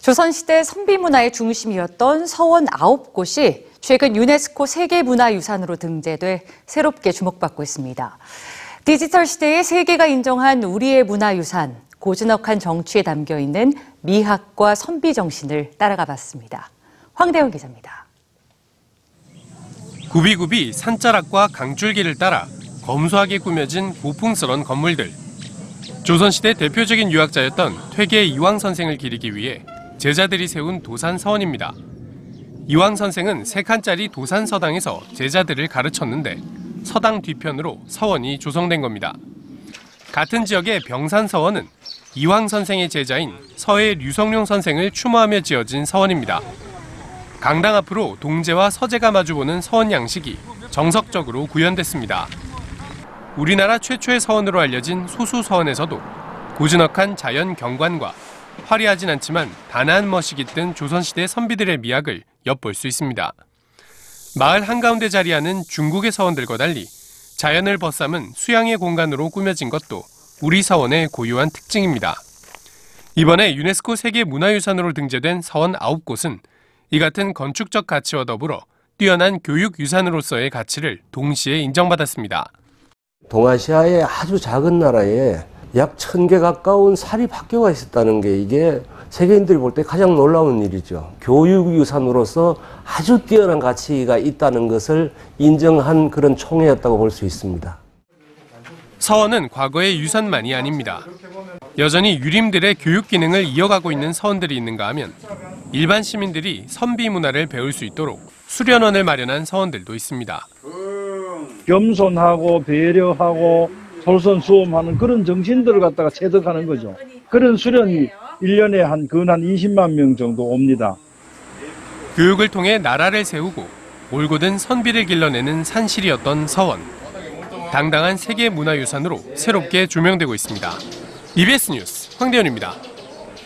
조선시대 선비문화의 중심이었던 서원 아홉 곳이 최근 유네스코 세계문화유산으로 등재돼 새롭게 주목받고 있습니다. 디지털 시대의 세계가 인정한 우리의 문화유산, 고즈넉한 정취에 담겨 있는 미학과 선비 정신을 따라가 봤습니다. 황대원 기자입니다. 구비구비 산자락과 강줄기를 따라 검소하게 꾸며진 고풍스런 건물들. 조선시대 대표적인 유학자였던 퇴계 이황 선생을 기리기 위해 제자들이 세운 도산 서원입니다. 이황 선생은 세 칸짜리 도산 서당에서 제자들을 가르쳤는데 서당 뒤편으로 서원이 조성된 겁니다. 같은 지역의 병산 서원은 이황 선생의 제자인 서해 류성룡 선생을 추모하며 지어진 서원입니다. 강당 앞으로 동제와 서제가 마주보는 서원 양식이 정석적으로 구현됐습니다. 우리나라 최초의 서원으로 알려진 소수 서원에서도 고즈넉한 자연 경관과 화려하진 않지만 단아한 멋이 깃든 조선시대 선비들의 미학을 엿볼 수 있습니다. 마을 한가운데 자리하는 중국의 서원들과 달리 자연을 벗삼은 수양의 공간으로 꾸며진 것도 우리 서원의 고유한 특징입니다. 이번에 유네스코 세계 문화유산으로 등재된 서원 9곳은 이 같은 건축적 가치와 더불어 뛰어난 교육 유산으로서의 가치를 동시에 인정받았습니다. 동아시아의 아주 작은 나라에 약 천 개 가까운 사립학교가 있었다는 게 이게 세계인들이 볼 때 가장 놀라운 일이죠. 교육유산으로서 아주 뛰어난 가치가 있다는 것을 인정한 그런 총회였다고 볼 수 있습니다. 서원은 과거의 유산만이 아닙니다. 여전히 유림들의 교육 기능을 이어가고 있는 서원들이 있는가 하면 일반 시민들이 선비 문화를 배울 수 있도록 수련원을 마련한 서원들도 있습니다. 겸손하고 배려하고 솔선수범하는 그런 정신들을 갖다가 체득하는 거죠. 그런 수련이 1년에 한 근한 20만 명 정도 옵니다. 교육을 통해 나라를 세우고 올곧은 선비를 길러내는 산실이었던 서원. 당당한 세계 문화유산으로 새롭게 조명되고 있습니다. EBS 뉴스 황대현입니다.